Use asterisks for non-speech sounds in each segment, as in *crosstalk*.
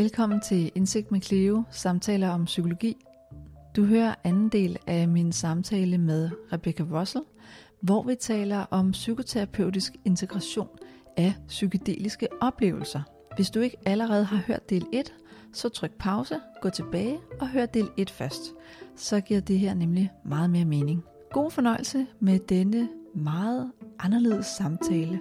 Velkommen til Indsigt med Cleo, samtaler om psykologi. Du hører anden del af min samtale med Rebecca Russell, hvor vi taler om psykoterapeutisk integration af psykedeliske oplevelser. Hvis du ikke allerede har hørt del 1, så tryk pause, gå tilbage og hør del 1 først. Så giver det her nemlig meget mere mening. God fornøjelse med denne meget anderledes samtale.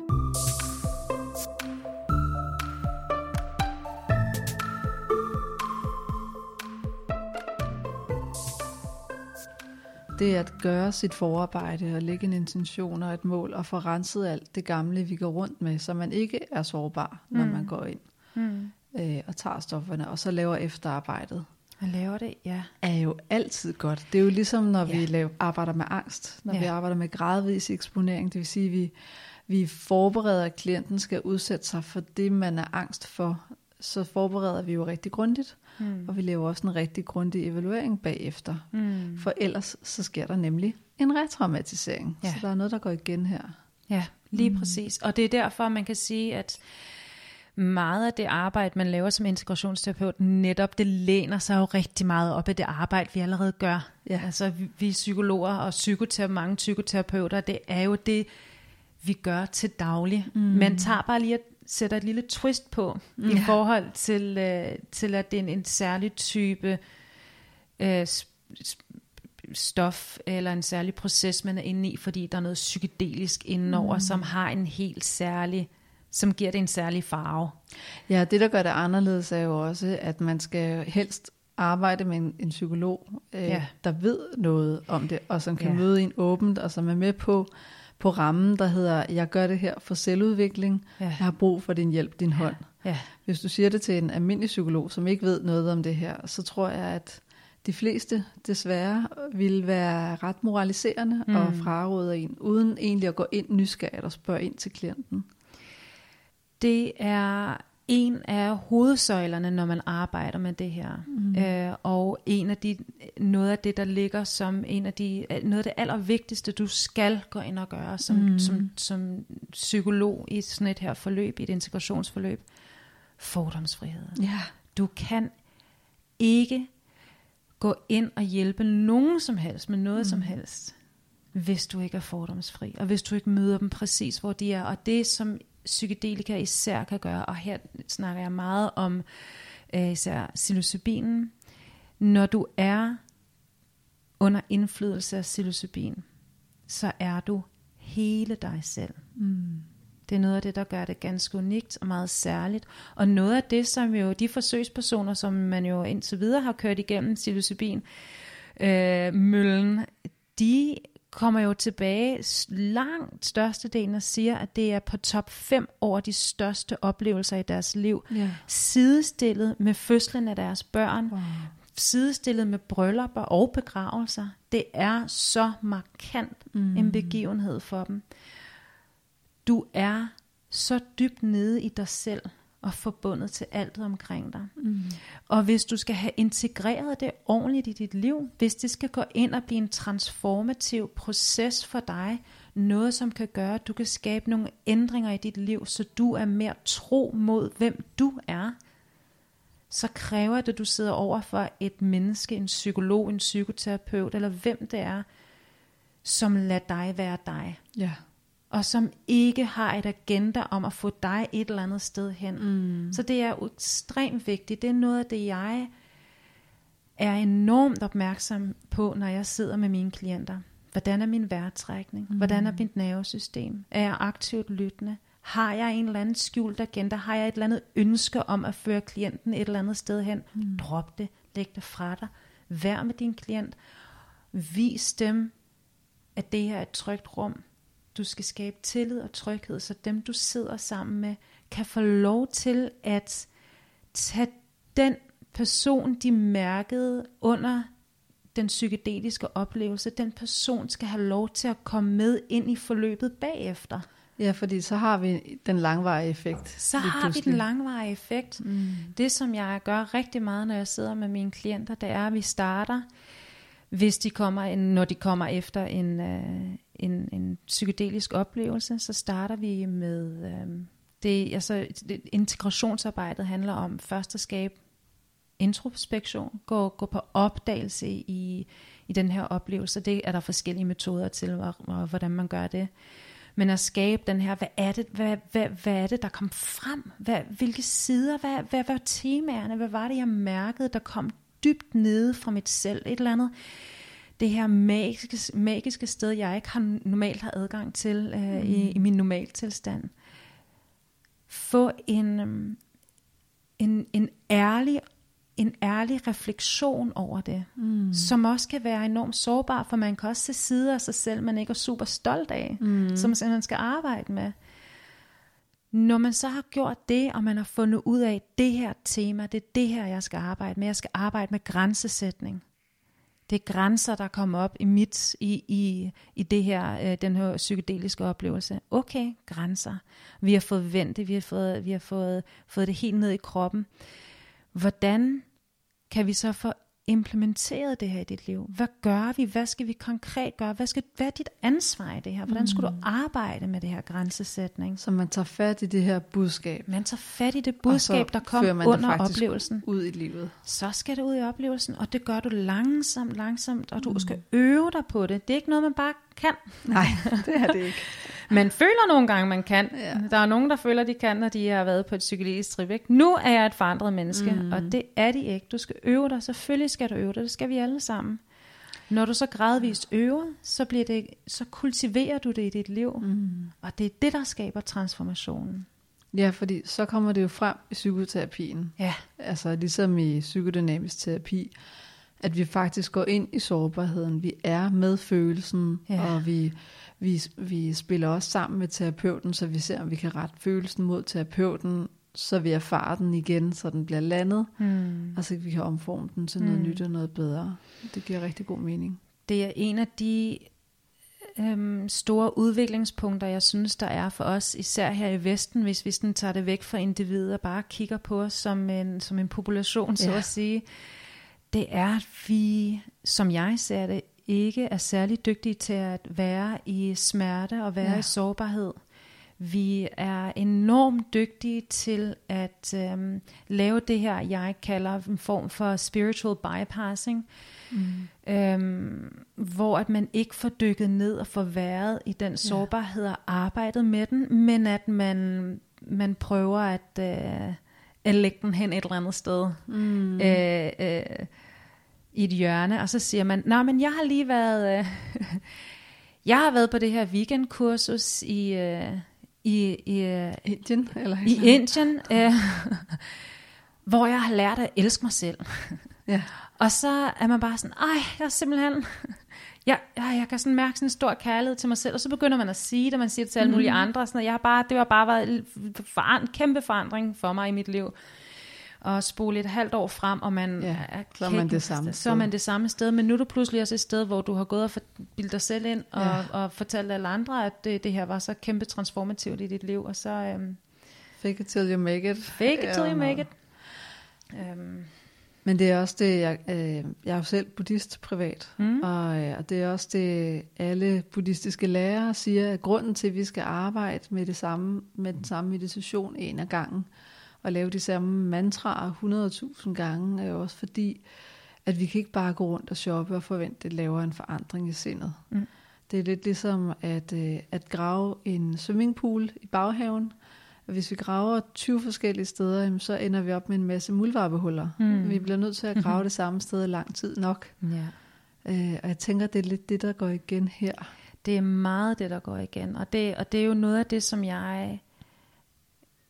Det at gøre sit forarbejde og lægge en intention og et mål og få renset alt det gamle, vi går rundt med, så man ikke er sårbar, når mm. man går ind mm. øh, og tager stofferne, og så laver efterarbejdet. Man laver det, ja. Er jo altid godt. Det er jo ligesom, når ja. vi laver, arbejder med angst, når ja. vi arbejder med gradvis eksponering, det vil sige, at vi, vi forbereder, at klienten skal udsætte sig for det, man er angst for, så forbereder vi jo rigtig grundigt. Mm. Og vi laver også en rigtig grundig evaluering bagefter. Mm. For ellers så sker der nemlig en retraumatisering. Ja. Så der er noget, der går igen her. Ja, lige mm. præcis. Og det er derfor, man kan sige, at meget af det arbejde, man laver som integrationsterapeut, netop det læner sig jo rigtig meget op af det arbejde, vi allerede gør. Ja. Altså vi, vi psykologer og psykoterapeuter, mange psykoterapeuter, det er jo det, vi gør til daglig. Mm. Man tager bare lige sætter et lille twist på mm. i forhold til, øh, til at det er en, en særlig type øh, stof eller en særlig proces, man er inde i, fordi der er noget psykedelisk indenover, mm. som har en helt særlig som giver det en særlig farve. Ja, det der gør det anderledes er jo også, at man skal helst arbejde med en, en psykolog, øh, ja. der ved noget om det, og som kan ja. møde en åbent, og som er med på, på rammen, der hedder, jeg gør det her for selvudvikling, ja. jeg har brug for din hjælp, din hånd. Ja. Hvis du siger det til en almindelig psykolog, som ikke ved noget om det her, så tror jeg, at de fleste desværre vil være ret moraliserende mm. og fraråder en, uden egentlig at gå ind nysgerrigt og spørge ind til klienten. Det er en af hovedsøjlerne, når man arbejder med det her. Mm. Øh, og en af de, noget af det, der ligger som en af de, noget af det allervigtigste, du skal gå ind og gøre som, mm. som, som psykolog i sådan et her forløb, i et integrationsforløb, fordomsfrihed. Ja. Du kan ikke gå ind og hjælpe nogen som helst med noget mm. som helst, hvis du ikke er fordomsfri, og hvis du ikke møder dem præcis, hvor de er. Og det, som psykedelika især kan gøre, og her snakker jeg meget om øh, især psilocybinen. Når du er under indflydelse af psilocybin, så er du hele dig selv. Mm. Det er noget af det, der gør det ganske unikt og meget særligt. Og noget af det, som jo de forsøgspersoner, som man jo indtil videre har kørt igennem psilocybin, øh, møllen, de kommer jo tilbage langt størstedelen og siger, at det er på top 5 over de største oplevelser i deres liv. Yeah. Sidestillet med fødslen af deres børn, wow. sidestillet med bryllupper og begravelser. Det er så markant mm. en begivenhed for dem. Du er så dybt nede i dig selv og forbundet til alt omkring dig. Mm. Og hvis du skal have integreret det ordentligt i dit liv, hvis det skal gå ind og blive en transformativ proces for dig, noget som kan gøre, at du kan skabe nogle ændringer i dit liv, så du er mere tro mod, hvem du er, så kræver det, at du sidder over for et menneske, en psykolog, en psykoterapeut, eller hvem det er, som lader dig være dig. Ja og som ikke har et agenda om at få dig et eller andet sted hen. Mm. Så det er ekstremt vigtigt. Det er noget af det, jeg er enormt opmærksom på, når jeg sidder med mine klienter. Hvordan er min vejrtrækning? Mm. Hvordan er mit nervesystem? Er jeg aktivt lyttende? Har jeg en eller anden skjult agenda? Har jeg et eller andet ønske om at føre klienten et eller andet sted hen? Mm. Drop det. Læg det fra dig. Vær med din klient. Vis dem, at det her er et trygt rum du skal skabe tillid og tryghed, så dem du sidder sammen med, kan få lov til at tage den person, de mærkede under den psykedeliske oplevelse, den person skal have lov til at komme med ind i forløbet bagefter. Ja, fordi så har vi den langvarige effekt. Så har pludselig. vi den langvarige effekt. Mm. Det, som jeg gør rigtig meget, når jeg sidder med mine klienter, det er, at vi starter, hvis de kommer, når de kommer efter en, øh, en, en psykedelisk oplevelse, så starter vi med, øh, det, altså, det, integrationsarbejdet handler om først at skabe introspektion, gå, gå på opdagelse i, i den her oplevelse. Det er der forskellige metoder til, og, og hvordan man gør det. Men at skabe den her, hvad er det, hvad, hvad, hvad er det der kom frem? Hvad, hvilke sider, hvad, hvad var temaerne? Hvad var det, jeg mærkede, der kom dybt nede fra mit selv? Et eller andet det her magiske, magiske sted, jeg ikke har, normalt har adgang til øh, mm. i, i min normaltilstand. Få en, øhm, en, en ærlig en ærlig refleksion over det, mm. som også kan være enormt sårbar, for man kan også se sider af sig selv, man ikke er super stolt af, mm. som man skal arbejde med. Når man så har gjort det, og man har fundet ud af, det her tema, det er det her, jeg skal arbejde med. Jeg skal arbejde med grænsesætning. Det er grænser, der kommer op i mit, i, i, i det her, øh, den her psykedeliske oplevelse. Okay, grænser. Vi har fået vendt det, vi har fået, vi har fået, fået det helt ned i kroppen. Hvordan kan vi så få implementeret det her i dit liv? Hvad gør vi? Hvad skal vi konkret gøre? Hvad, skal, hvad er dit ansvar i det her? Hvordan skulle mm. du arbejde med det her grænsesætning? Så man tager fat i det her budskab. Man tager fat i det budskab, der kom under oplevelsen. ud i livet. Så skal det ud i oplevelsen, og det gør du langsomt, langsomt, og du mm. skal øve dig på det. Det er ikke noget, man bare kan. Nej, det er det ikke. *laughs* man føler nogle gange, man kan. Ja. Der er nogen, der føler, de kan, når de har været på et psykologisk trip. Ikke? Nu er jeg et forandret menneske, mm. og det er de ikke. Du skal øve dig. Selvfølgelig skal du øve dig. Det skal vi alle sammen. Når du så gradvist øver, så, bliver det, så kultiverer du det i dit liv. Mm. Og det er det, der skaber transformationen. Ja, fordi så kommer det jo frem i psykoterapien. Ja. Altså ligesom i psykodynamisk terapi, at vi faktisk går ind i sårbarheden. Vi er med følelsen, ja. og vi, vi, vi spiller også sammen med terapeuten, så vi ser, om vi kan rette følelsen mod terapeuten, så vi erfarer den igen, så den bliver landet, mm. og så vi kan omforme den til noget mm. nyt og noget bedre. Det giver rigtig god mening. Det er en af de øhm, store udviklingspunkter, jeg synes, der er for os, især her i Vesten, hvis vi sådan tager det væk fra individet og bare kigger på os som en, som en population, så ja. at sige det er, at vi, som jeg ser det, ikke er særlig dygtige til at være i smerte og være ja. i sårbarhed. Vi er enormt dygtige til at øhm, lave det her, jeg kalder en form for spiritual bypassing, mm. øhm, hvor at man ikke får dykket ned og får været i den sårbarhed og arbejdet med den, men at man, man prøver at... Øh, at lægge den hen et eller andet sted. Mm. Øh, øh, i et hjørne, og så siger man, nej, men jeg har lige været, øh, *laughs* jeg har været på det her weekendkursus i, øh, i, i øh, Indien, eller i Indien, *laughs* øh, hvor jeg har lært at elske mig selv. Ja. Og så er man bare sådan, ej, jeg er simpelthen, jeg, jeg, jeg kan sådan mærke sådan en stor kærlighed til mig selv, og så begynder man at sige det, man siger det til alle mulige mm. andre, sådan, jeg har bare, det har bare været en kæmpe forandring for mig i mit liv og spole et halvt år frem, og man ja, er så er man det samme så er man det samme sted, men nu er du pludselig også et sted, hvor du har gået og bildet dig selv ind, og, ja. og fortalt alle andre, at det, det her var så kæmpe transformativt i dit liv, og så... Øhm, fake it till you make it. Fake it till you make it. Øhm. Men det er også det, jeg, øh, jeg er jo selv buddhist privat, mm. og, øh, og det er også det, alle buddhistiske lærere siger, at grunden til, at vi skal arbejde med det samme, med den samme meditation en af gangen, at lave de samme mantraer 100.000 gange, er jo også fordi, at vi kan ikke bare gå rundt og shoppe og forvente, at det laver en forandring i sindet. Mm. Det er lidt ligesom at, øh, at grave en swimmingpool i baghaven. Hvis vi graver 20 forskellige steder, så ender vi op med en masse muldvarpehuller. Mm. Vi bliver nødt til at grave *laughs* det samme sted lang tid nok. Ja. Øh, og jeg tænker, det er lidt det, der går igen her. Det er meget det, der går igen. Og det, og det er jo noget af det, som jeg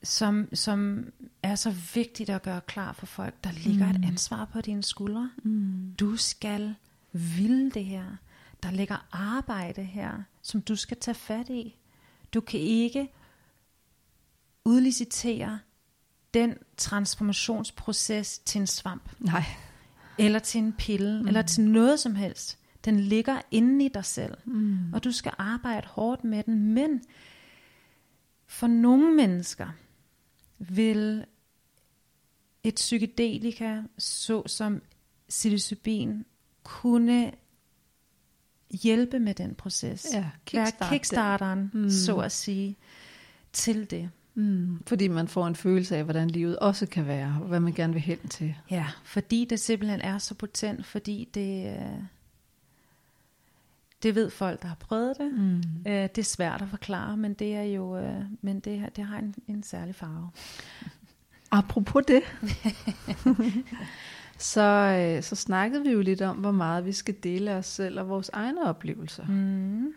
som, som er så vigtigt at gøre klar for folk. Der ligger mm. et ansvar på dine skuldre. Mm. Du skal ville det her. Der ligger arbejde her, som du skal tage fat i. Du kan ikke udlicitere den transformationsproces til en svamp. Nej. Eller til en pille, mm. eller til noget som helst. Den ligger inde i dig selv, mm. og du skal arbejde hårdt med den. Men for nogle mennesker, vil et psykedelika, såsom psilocybin, kunne hjælpe med den proces. Ja, kickstart Være kickstarteren, mm. så at sige, til det. Mm, fordi man får en følelse af, hvordan livet også kan være, og hvad man gerne vil hen til. Ja, fordi det simpelthen er så potent, fordi det, øh, det ved folk, der har prøvet det. Mm. Øh, det er svært at forklare, men det er jo, øh, men det, det har en, en særlig farve. *laughs* Apropos det, *laughs* så, øh, så snakkede vi jo lidt om, hvor meget vi skal dele os selv og vores egne oplevelser. Mm.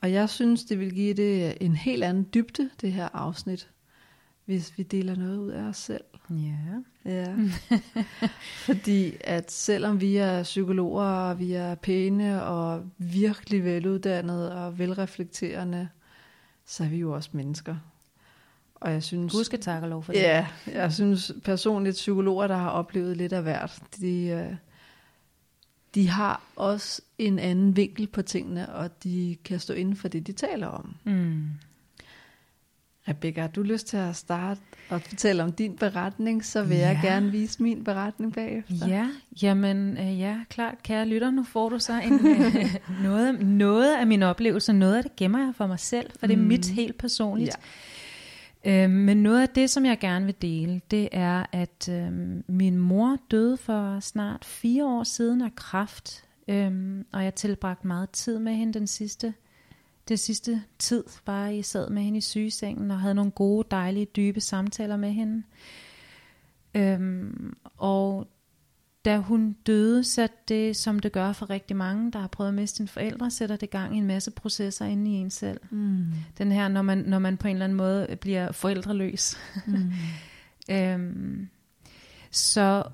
Og jeg synes, det vil give det en helt anden dybde, det her afsnit, hvis vi deler noget ud af os selv. Ja. Ja. *laughs* Fordi at selvom vi er psykologer, og vi er pæne og virkelig veluddannede og velreflekterende, så er vi jo også mennesker. Og jeg synes... Husk at takke lov for det. Ja, jeg synes personligt, psykologer, der har oplevet lidt af hvert, de, øh, de har også en anden vinkel på tingene, og de kan stå inden for det, de taler om. Mm. Rebecca, har du lyst til at starte og fortælle om din beretning, så vil ja. jeg gerne vise min beretning bagefter. Ja, jamen øh, ja, klart, kære lytter, nu får du så en, *laughs* øh, noget, noget af min oplevelse, noget af det gemmer jeg for mig selv, for det er mm. mit helt personligt. Ja. Øh, men noget af det, som jeg gerne vil dele, det er, at øh, min mor døde for snart fire år siden af kræft, øh, og jeg tilbragte meget tid med hende den sidste det sidste tid, bare I sad med hende i sygesengen og havde nogle gode, dejlige, dybe samtaler med hende. Øhm, og da hun døde, satte det, som det gør for rigtig mange, der har prøvet at miste en forældre, sætter det gang i en masse processer inde i en selv. Mm. Den her, når man, når man på en eller anden måde bliver forældreløs. Mm. *laughs* øhm, så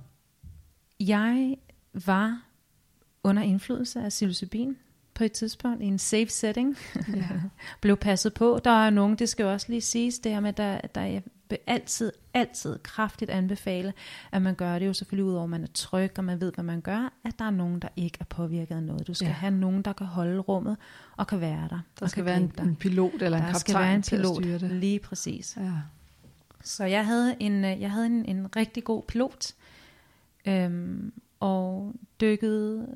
jeg var under indflydelse af psilocybin på et tidspunkt i en safe setting. Ja. *laughs* Blev passet på. Der er nogen, det skal jo også lige siges, det her med, der, der jeg vil altid, altid kraftigt anbefale, at man gør det jo selvfølgelig ud over, at man er tryg, og man ved, hvad man gør, at der er nogen, der ikke er påvirket af noget. Du skal ja. have nogen, der kan holde rummet og kan være der. Der skal være en, en pilot eller der en kaptajn skal være en pilot, til at styre det. Lige præcis. Ja. Så jeg havde en, jeg havde en, en rigtig god pilot, øhm, og dykkede,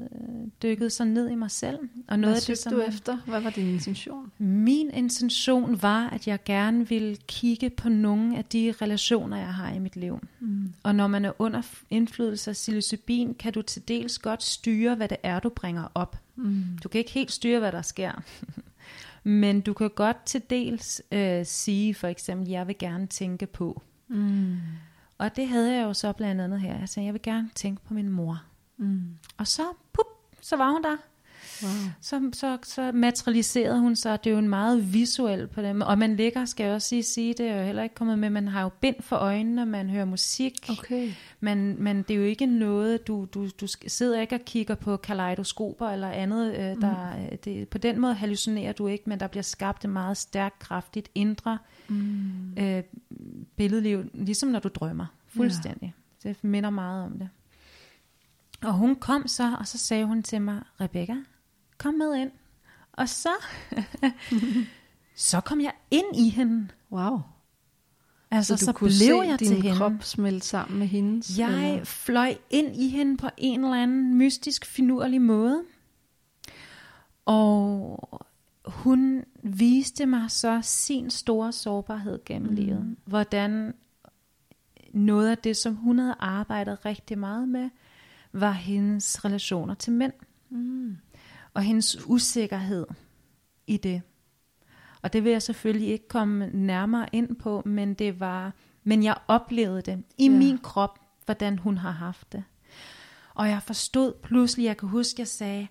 dykkede så ned i mig selv. Og noget Hvad af det, som du efter? Hvad var din intention? Min intention var, at jeg gerne ville kigge på nogle af de relationer, jeg har i mit liv. Mm. Og når man er under indflydelse af psilocybin, kan du til dels godt styre, hvad det er, du bringer op. Mm. Du kan ikke helt styre, hvad der sker. *laughs* Men du kan godt til dels øh, sige, for eksempel, jeg vil gerne tænke på. Mm. Og det havde jeg jo så blandt andet her. Jeg sagde, jeg vil gerne tænke på min mor. Mm. Og så, pup, så var hun der. Wow. Så, så, så materialiserede hun sig. Det er jo en meget visuel på dem. Og man ligger, skal jeg også sige, sige, det er jo heller ikke kommet med, man har jo bind for øjnene, man hører musik. Okay. Men, men det er jo ikke noget, du, du, du sidder ikke og kigger på kaleidoskoper eller andet. Øh, der, mm. det, på den måde hallucinerer du ikke, men der bliver skabt et meget stærkt, kraftigt indre mm. øh, billedliv, ligesom når du drømmer. Fuldstændig. Ja. Det minder meget om det. Og hun kom så, og så sagde hun til mig, Rebecca, kom med ind. Og så, *laughs* så kom jeg ind i hende. Wow. Altså, så, du så kunne blev se jeg din til krop smelte sammen med hendes? Jeg eller? fløj ind i hende på en eller anden mystisk, finurlig måde. Og hun viste mig så sin store sårbarhed gennem mm. livet. Hvordan noget af det, som hun havde arbejdet rigtig meget med, var hendes relationer til mænd. Mm. Og hendes usikkerhed i det. Og det vil jeg selvfølgelig ikke komme nærmere ind på, men det var, men jeg oplevede det i ja. min krop, hvordan hun har haft det. Og jeg forstod pludselig, jeg kan huske, jeg sagde,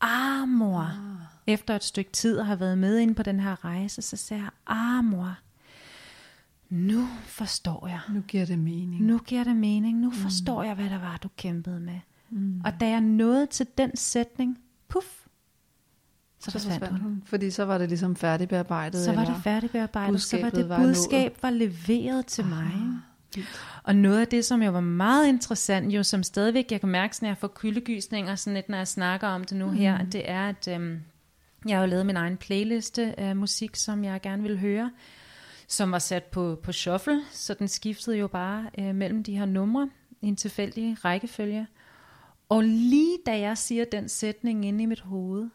ah mor, ah. efter et stykke tid at have været med inde på den her rejse, så sagde jeg, ah mor, nu forstår jeg. Nu giver det mening. Nu giver det mening. Nu mm. forstår jeg, hvad der var, du kæmpede med. Mm. Og da jeg nåede til den sætning, puff, så, så forsvandt hun. hun. Fordi så var det ligesom færdigbearbejdet? Så var det færdigbearbejdet, så var det budskab var leveret til ah, mig. Og noget af det, som jo var meget interessant, jo som stadigvæk, jeg kan mærke, når jeg får kyldegysninger, sådan lidt, når jeg snakker om det nu mm. her, det er, at øhm, jeg har jo lavet min egen playliste af musik, som jeg gerne vil høre som var sat på, på shuffle, så den skiftede jo bare øh, mellem de her numre i en tilfældig rækkefølge. Og lige da jeg siger den sætning inde i mit hoved,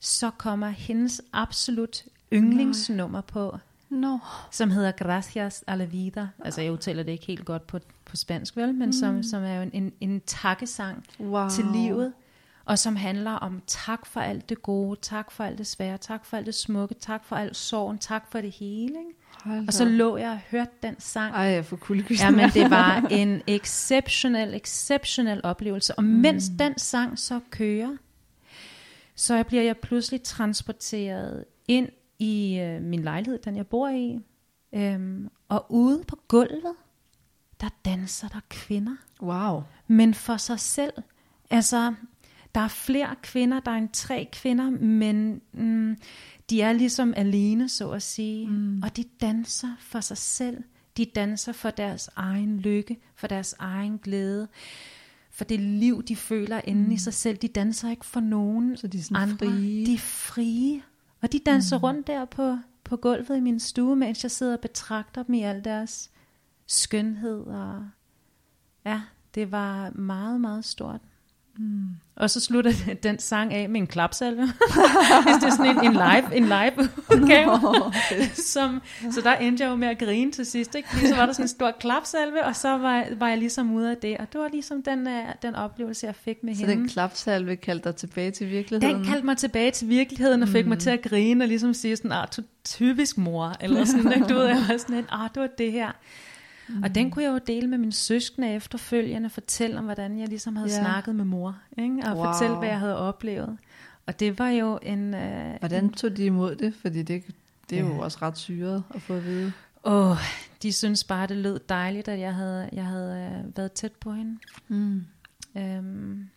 så kommer hendes absolut yndlingsnummer på, no. som hedder Gracias a la vida. Altså jeg udtaler det ikke helt godt på, på spansk, vel? Men mm. som, som er jo en, en, en takkesang wow. til livet. Og som handler om tak for alt det gode, tak for alt det svære, tak for alt det smukke, tak for alt sorgen, tak for det hele. Ikke? Og så lå jeg og hørte den sang. Ej, jeg får Ja, men det *laughs* var en exceptionel, exceptionel oplevelse. Og mens mm. den sang så kører, så bliver jeg pludselig transporteret ind i øh, min lejlighed, den jeg bor i. Øhm, og ude på gulvet, der danser der kvinder. Wow. Men for sig selv. Altså, der er flere kvinder, der er en tre kvinder, men mm, de er ligesom alene, så at sige. Mm. Og de danser for sig selv. De danser for deres egen lykke, for deres egen glæde for det liv, de føler inde mm. i sig selv. De danser ikke for nogen Så de er andre. frie. De er frie. Og de danser mm. rundt der på, på gulvet i min stue, mens jeg sidder og betragter dem i al deres skønhed. Og ja, det var meget, meget stort. Mm. Og så slutter *laughs* den sang af med en klapsalve. *laughs* Det er sådan en, en live, en live *laughs* udgave. Som, så der endte jeg jo med at grine til sidst. Ikke? Fordi så var der sådan en stor klapsalve, og så var, var jeg ligesom ude af det. Og det var ligesom den, uh, den oplevelse, jeg fik med så hende. Så den klapsalve kaldte dig tilbage til virkeligheden? Den kaldte mig tilbage til virkeligheden, og fik mm. mig til at grine, og ligesom sige sådan, ah, typisk mor, eller sådan, ikke? du ved, jeg var sådan en, ah, det var det her. Mm. Og den kunne jeg jo dele med mine søskende efterfølgende, fortælle om, hvordan jeg ligesom havde yeah. snakket med mor, ikke? og wow. fortælle, hvad jeg havde oplevet. Og det var jo en... Øh, hvordan tog de imod det? Fordi det, det er ja. jo også ret syret at få at vide. Åh, oh, de synes bare, det lød dejligt, at jeg havde, jeg havde øh, været tæt på hende. Mm. Øhm,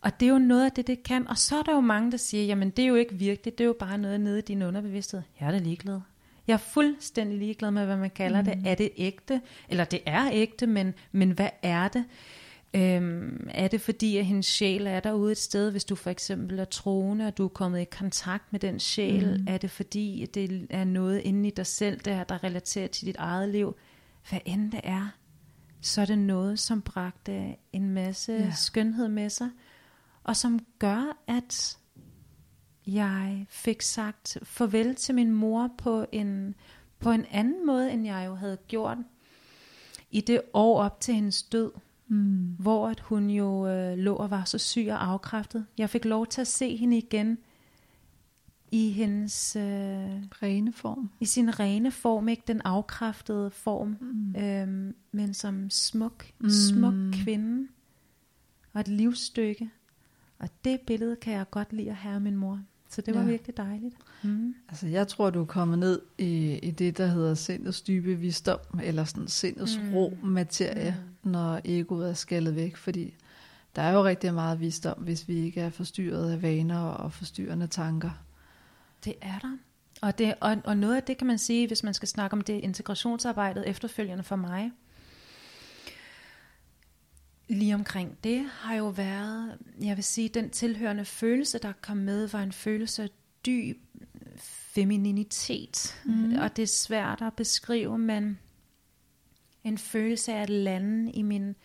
og det er jo noget af det, det kan. Og så er der jo mange, der siger, jamen det er jo ikke virkelig, det er jo bare noget nede i din underbevidsthed. Jeg er da ligeglad. Jeg er fuldstændig ligeglad med, hvad man kalder mm. det. Er det ægte? Eller det er ægte, men, men hvad er det? Øhm, er det fordi, at hendes sjæl er derude et sted, hvis du for eksempel er troende, og du er kommet i kontakt med den sjæl? Mm. Er det fordi, at det er noget inde i dig selv, der, der relaterer til dit eget liv? Hvad end det er, så er det noget, som bragte en masse ja. skønhed med sig, og som gør, at jeg fik sagt farvel til min mor på en, på en anden måde, end jeg jo havde gjort i det år op til hendes død. Mm. Hvor at hun jo øh, lå og var så syg og afkræftet. Jeg fik lov til at se hende igen i hendes øh, rene form. I sin rene form, ikke den afkræftede form, mm. øhm, men som smuk, mm. smuk kvinde og et livsstykke. Og det billede kan jeg godt lide at have af min mor. Så det var ja. virkelig dejligt. Mm. Altså jeg tror, du er kommet ned i, i det, der hedder sindets dybe visdom, eller sådan sindets mm. ro materie, mm. når egoet er skaldet væk, fordi der er jo rigtig meget visdom, hvis vi ikke er forstyrret af vaner og forstyrrende tanker. Det er der. Og, det, og, og noget af det kan man sige, hvis man skal snakke om det integrationsarbejdet efterfølgende for mig, lige omkring det har jo været, jeg vil sige, den tilhørende følelse, der kom med, var en følelse af dyb femininitet. Mm. Og det er svært at beskrive, men en følelse af at lande i min,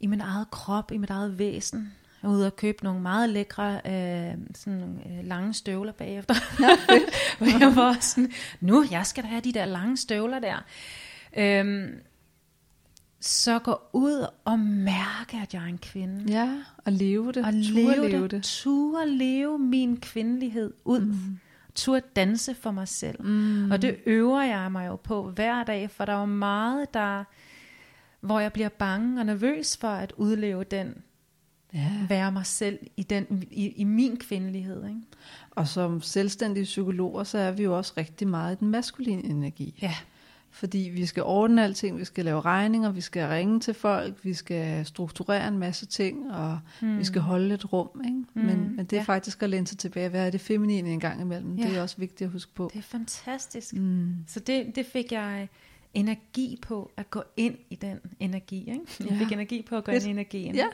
i min eget krop, i mit eget væsen. Jeg var ude og købe nogle meget lækre øh, sådan øh, lange støvler bagefter. *laughs* *laughs* og jeg var sådan, nu, jeg skal da have de der lange støvler der. Øhm, så gå ud og mærke, at jeg er en kvinde. Ja, og leve det. Og leve, leve det. Ture leve min kvindelighed ud. Mm. Ture danse for mig selv. Mm. Og det øver jeg mig jo på hver dag, for der er jo meget, der, hvor jeg bliver bange og nervøs for at udleve den. Ja. Være mig selv i, den, i, i min kvindelighed. Ikke? Og som selvstændige psykologer, så er vi jo også rigtig meget i den maskuline energi. Ja fordi vi skal ordne alting, vi skal lave regninger, vi skal ringe til folk, vi skal strukturere en masse ting, og mm. vi skal holde et rum. Ikke? Mm. Men, men det er ja. faktisk at læne sig tilbage, hvad er det feminine en gang imellem. Ja. Det er også vigtigt at huske på. Det er fantastisk. Mm. Så det, det fik jeg energi på, at gå ind i den energi. Ikke? Jeg ja. fik energi på at gå ind i energien. Ja.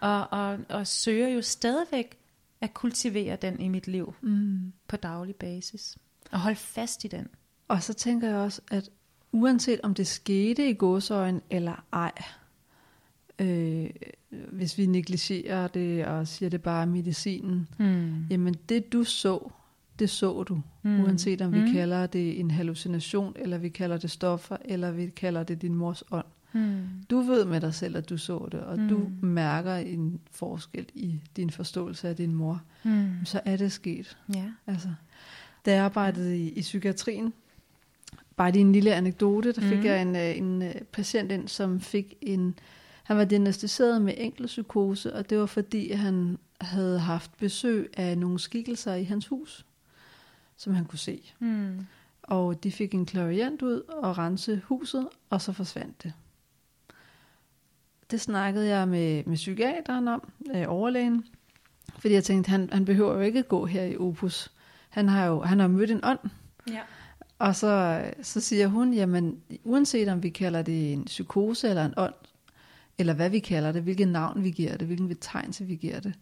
Og, og, og søger jo stadigvæk at kultivere den i mit liv mm. på daglig basis. Og holde fast i den. Og så tænker jeg også, at uanset om det skete i godsøjen eller ej, øh, hvis vi negligerer det og siger det bare medicinen, mm. jamen det du så, det så du. Mm. Uanset om vi mm. kalder det en hallucination, eller vi kalder det stoffer, eller vi kalder det din mors ånd. Mm. Du ved med dig selv, at du så det, og mm. du mærker en forskel i din forståelse af din mor. Mm. Så er det sket. Ja. Altså, da jeg arbejdede i, i psykiatrien, bare lige en lille anekdote, der fik mm. jeg en, øh, en øh, patient ind, som fik en, han var diagnostiseret med enkelpsykose, og det var fordi, han havde haft besøg af nogle skikkelser i hans hus, som han kunne se. Mm. Og de fik en klarient ud og rense huset, og så forsvandt det. Det snakkede jeg med, med psykiateren om, øh, overlægen, fordi jeg tænkte, han, han behøver jo ikke gå her i Opus. Han har jo han har mødt en ånd. Ja. Og så, så siger hun, jamen uanset om vi kalder det en psykose eller en ånd, eller hvad vi kalder det, hvilket navn vi giver det, hvilken betegnelse vi giver det,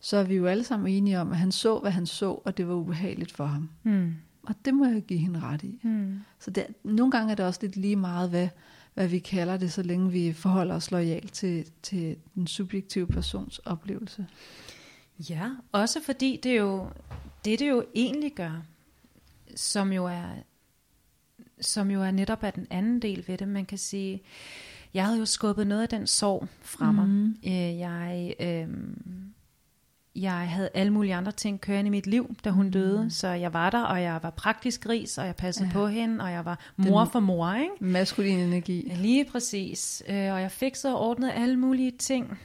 så er vi jo alle sammen enige om, at han så, hvad han så, og det var ubehageligt for ham. Mm. Og det må jeg give hende ret i. Mm. Så det, nogle gange er det også lidt lige meget, hvad, hvad vi kalder det, så længe vi forholder os lojalt til, til den subjektive persons oplevelse. Ja, også fordi det jo, det det jo egentlig gør, som jo er, som jo er netop af den anden del ved det, man kan sige, jeg havde jo skubbet noget af den sorg fra mig. Mm. Jeg, øh, jeg havde alle mulige andre ting kørende i mit liv, da hun døde, mm. så jeg var der, og jeg var praktisk ris, og jeg passede ja. på hende, og jeg var mor Den for mor, ikke? Maskulin energi. Lige præcis. Øh, og jeg fik så ordnet alle mulige ting,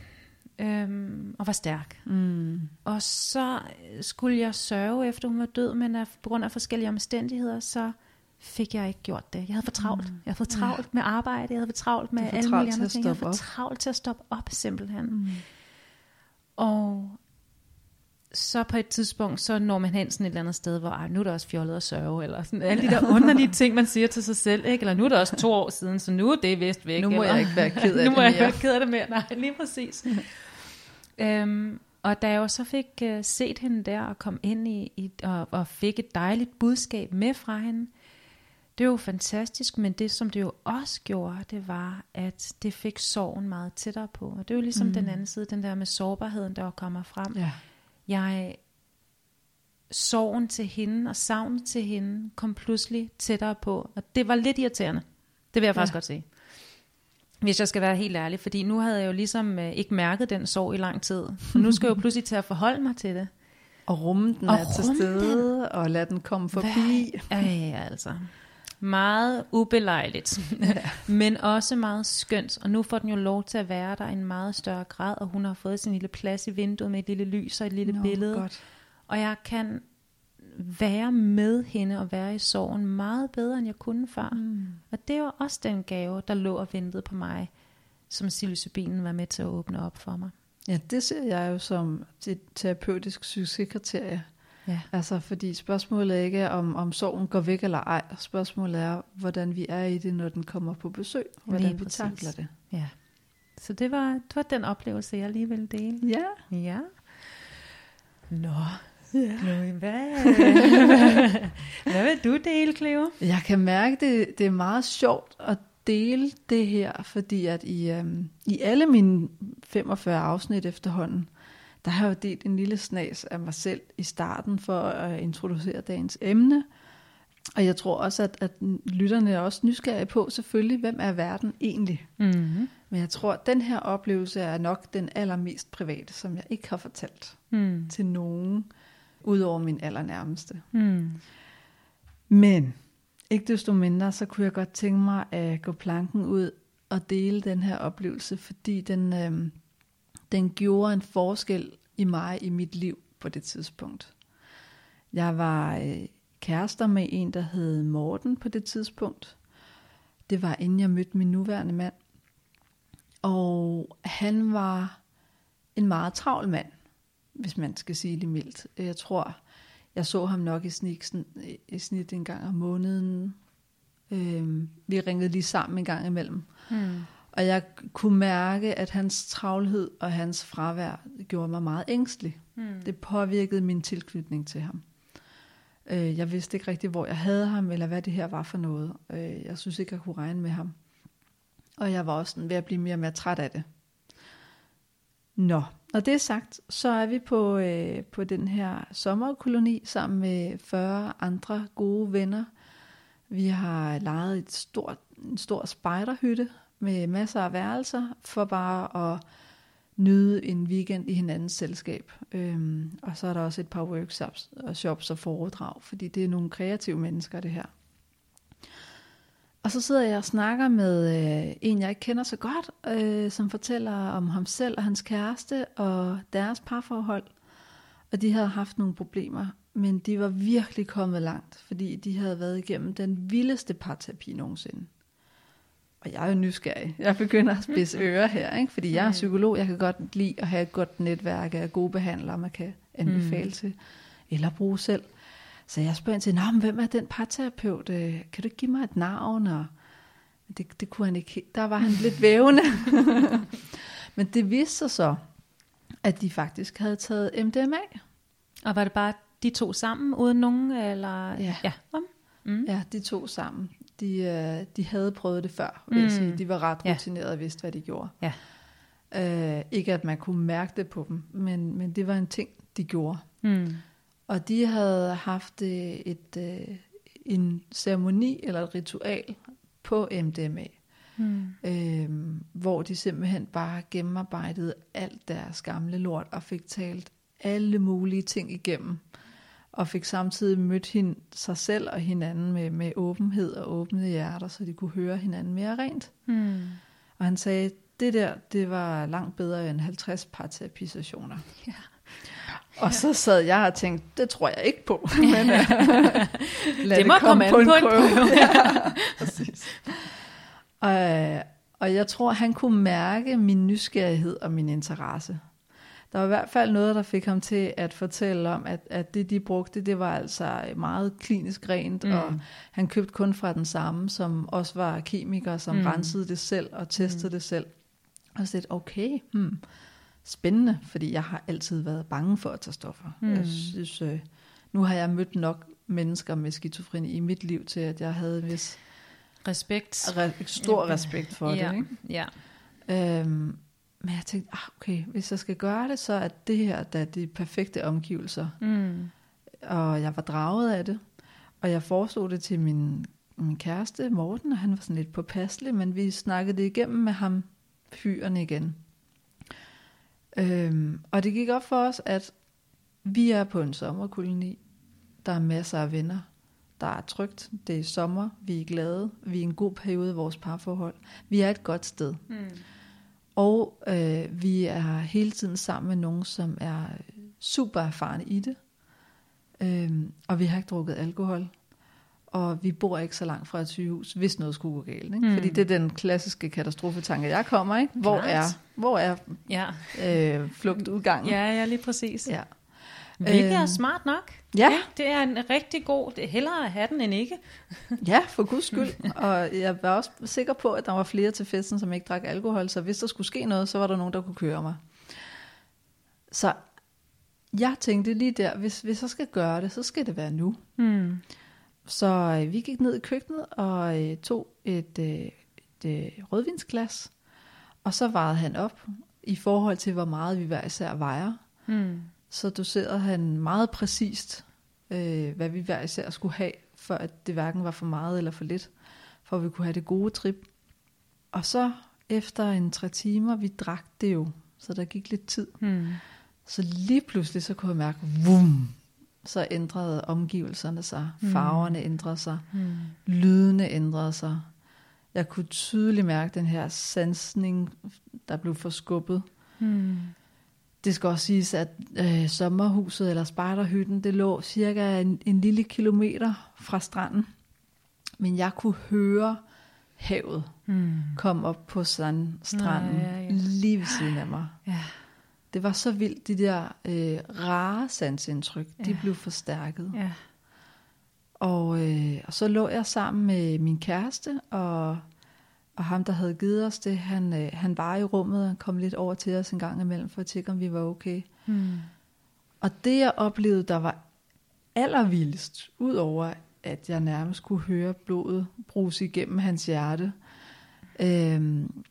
øhm, og var stærk. Mm. Og så skulle jeg sørge efter hun var død, men af, på grund af forskellige omstændigheder, så fik jeg ikke gjort det. Jeg havde for travlt. Mm. Jeg havde for travlt ja. med arbejde, jeg havde for travlt med alle mulige andre ting. Jeg havde for travlt til at stoppe op, simpelthen. Mm. Og så på et tidspunkt, så når man hen sådan et eller andet sted, hvor nu er der også fjollet at sørge, eller sådan alle de der *laughs* underlige ting, man siger til sig selv, ikke? eller nu er det også to år siden, så nu er det vist væk. Nu må eller, jeg ikke være ked af *laughs* det Nu må jeg ikke være ked af det mere, nej, lige præcis. *laughs* øhm, og da jeg jo så fik uh, set hende der, og kom ind i, i og, og fik et dejligt budskab med fra hende, det var jo fantastisk, men det som det jo også gjorde, det var, at det fik sorgen meget tættere på. Og det er jo ligesom mm. den anden side, den der med sårbarheden, der kommer frem. Ja jeg sorgen til hende og savnet til hende kom pludselig tættere på. Og det var lidt irriterende. Det vil jeg faktisk ja. godt sige. Hvis jeg skal være helt ærlig. Fordi nu havde jeg jo ligesom øh, ikke mærket den sorg i lang tid. Og nu skal jeg jo *laughs* pludselig til at forholde mig til det. Og rumme den og er til stede, den. og lade den komme forbi. Hvad? Ja, altså. Meget ubelejligt, ja. *laughs* men også meget skønt. Og nu får den jo lov til at være der i en meget større grad, og hun har fået sin lille plads i vinduet med et lille lys og et lille Nå, billede. Godt. Og jeg kan være med hende og være i sorgen meget bedre, end jeg kunne før. Mm. Og det var også den gave, der lå og ventede på mig, som psilocybinen var med til at åbne op for mig. Ja, det ser jeg jo som et terapeutisk succeskriterie. Ja. Altså, fordi spørgsmålet er ikke, om, om sorgen går væk eller ej. Spørgsmålet er, hvordan vi er i det, når den kommer på besøg. Hvordan lige vi præcis. takler det. Ja. Så det var, det var den oplevelse, jeg lige ville dele. Ja. Ja. Nå, Ja. Chloe, hvad, hvad vil du dele, Cleo? Jeg kan mærke, det, det er meget sjovt at dele det her, fordi at i, øhm, i alle mine 45 afsnit efterhånden, der har jeg delt en lille snas af mig selv i starten for at introducere dagens emne. Og jeg tror også, at, at lytterne er også nysgerrige på selvfølgelig, hvem er verden egentlig? Mm-hmm. Men jeg tror, at den her oplevelse er nok den allermest private, som jeg ikke har fortalt mm. til nogen, udover min allernærmeste. Mm. Men ikke desto mindre, så kunne jeg godt tænke mig at gå planken ud og dele den her oplevelse, fordi den, øh, den gjorde en forskel i mig i mit liv på det tidspunkt. Jeg var øh, kærester med en, der hed Morten på det tidspunkt. Det var inden jeg mødte min nuværende mand. Og han var en meget travl mand, hvis man skal sige det mildt. Jeg tror, jeg så ham nok i, sniksen, i snit en gang om måneden. Øh, vi ringede lige sammen en gang imellem. Mm. Og jeg kunne mærke, at hans travlhed og hans fravær gjorde mig meget ængstelig. Mm. Det påvirkede min tilknytning til ham. Øh, jeg vidste ikke rigtig, hvor jeg havde ham, eller hvad det her var for noget. Øh, jeg synes ikke, jeg kunne regne med ham. Og jeg var også ved at blive mere og mere træt af det. Nå, når det er sagt, så er vi på, øh, på den her sommerkoloni sammen med 40 andre gode venner. Vi har lejet et stort, en stor spejderhytte med masser af værelser for bare at nyde en weekend i hinandens selskab. Øhm, og så er der også et par workshops og shops og foredrag, fordi det er nogle kreative mennesker, det her. Og så sidder jeg og snakker med øh, en, jeg ikke kender så godt, øh, som fortæller om ham selv og hans kæreste og deres parforhold. Og de havde haft nogle problemer, men de var virkelig kommet langt, fordi de havde været igennem den vildeste parterapi nogensinde. Og jeg er jo nysgerrig. Jeg begynder at spidse ører her, ikke? fordi jeg er psykolog. Jeg kan godt lide at have et godt netværk af gode behandlere, man kan anbefale mm. til, eller bruge selv. Så jeg spørger ind til, men hvem er den parterapeut? Øh, kan du ikke give mig et navn? Og det, det kunne han ikke. Der var han *laughs* lidt vævende. *laughs* men det viste sig så, at de faktisk havde taget MDMA. Og var det bare de to sammen, uden nogen? Eller? Ja. Ja. Mm. ja, de to sammen. De, øh, de havde prøvet det før, vil mm. sige. De var ret rutinerede og vidste, hvad de gjorde. Ja. Øh, ikke at man kunne mærke det på dem, men, men det var en ting, de gjorde. Mm. Og de havde haft et, et, øh, en ceremoni eller et ritual på MDMA, Mm. øh, hvor de simpelthen bare gennemarbejdede alt deres gamle lort og fik talt alle mulige ting igennem. Og fik samtidig mødt hende, sig selv og hinanden med, med åbenhed og åbne hjerter, så de kunne høre hinanden mere rent. Mm. Og han sagde, det der, det var langt bedre end 50 parterapisessioner. Ja. Og så sad jeg og tænkte, det tror jeg ikke på. *laughs* Men, uh, lad det må komme an på en prøve. prøve. *laughs* ja, *laughs* præcis. Og, og jeg tror, han kunne mærke min nysgerrighed og min interesse. Der var i hvert fald noget, der fik ham til at fortælle om, at, at det, de brugte, det var altså meget klinisk rent, mm. og han købte kun fra den samme, som også var kemiker, som mm. rensede det selv og testede mm. det selv. Og så lidt, okay, hmm, spændende, fordi jeg har altid været bange for at tage stoffer. Mm. Jeg synes, øh, nu har jeg mødt nok mennesker med skizofreni i mit liv til, at jeg havde en vis respekt. Re- stor respekt for ja. det. Ikke? Ja. Øhm, men jeg tænkte, ah, okay, hvis jeg skal gøre det, så er det her da de perfekte omgivelser. Mm. Og jeg var draget af det. Og jeg foreslog det til min, min kæreste, Morten, og han var sådan lidt påpasselig, men vi snakkede det igennem med ham, fyren igen. Øhm, og det gik op for os, at vi er på en sommerkoloni. Der er masser af venner. Der er trygt. Det er sommer. Vi er glade. Vi er i en god periode i vores parforhold. Vi er et godt sted. Mm. Og øh, vi er hele tiden sammen med nogen, som er super erfarne i det. Øhm, og vi har ikke drukket alkohol. Og vi bor ikke så langt fra et sygehus, hvis noget skulle gå galt. Ikke? Mm. Fordi det er den klassiske katastrofetanke, jeg kommer. Ikke? Hvor Klart. er, hvor er Ja. øh, flugtudgangen? ja, ja, lige præcis. ja. Hvilket er Øhm, smart nok. Ja, Det er en rigtig god, det er hellere at have den end ikke. *laughs* ja, for guds skyld. Og jeg var også sikker på, at der var flere til festen, som ikke drak alkohol, så hvis der skulle ske noget, så var der nogen, der kunne køre mig. Så jeg tænkte lige der, hvis, hvis jeg skal gøre det, så skal det være nu. Mm. Så øh, vi gik ned i køkkenet og øh, tog et, øh, et øh, rødvinsglas, og så vejede han op i forhold til, hvor meget vi hver især vejer. Mm. Så doserede han meget præcist, øh, hvad vi hver især skulle have, for at det hverken var for meget eller for lidt, for at vi kunne have det gode trip. Og så efter en tre timer, vi drak det jo, så der gik lidt tid. Mm. Så lige pludselig, så kunne jeg mærke, vum, så ændrede omgivelserne sig, farverne ændrede sig, Mm. lydene ændrede sig. Jeg kunne tydeligt mærke den her sansning, der blev forskubbet. Mm. Det skal også siges, at øh, sommerhuset eller spejderhytten, det lå cirka en, en lille kilometer fra stranden. Men jeg kunne høre havet Mm. komme op på sand, stranden Nå, ja, ja. lige ved siden af mig. Ja. Det var så vildt, de der øh, rare sansindtryk, de Ja. blev forstærket. Ja. Og, øh, og så lå jeg sammen med min kæreste, og, og ham, der havde givet os det, han, øh, han var i rummet og kom lidt over til os en gang imellem, for at tjekke, om vi var okay. Mm. Og det, jeg oplevede, der var allervildest, udover at jeg nærmest kunne høre blodet bruse igennem hans hjerte, øhm,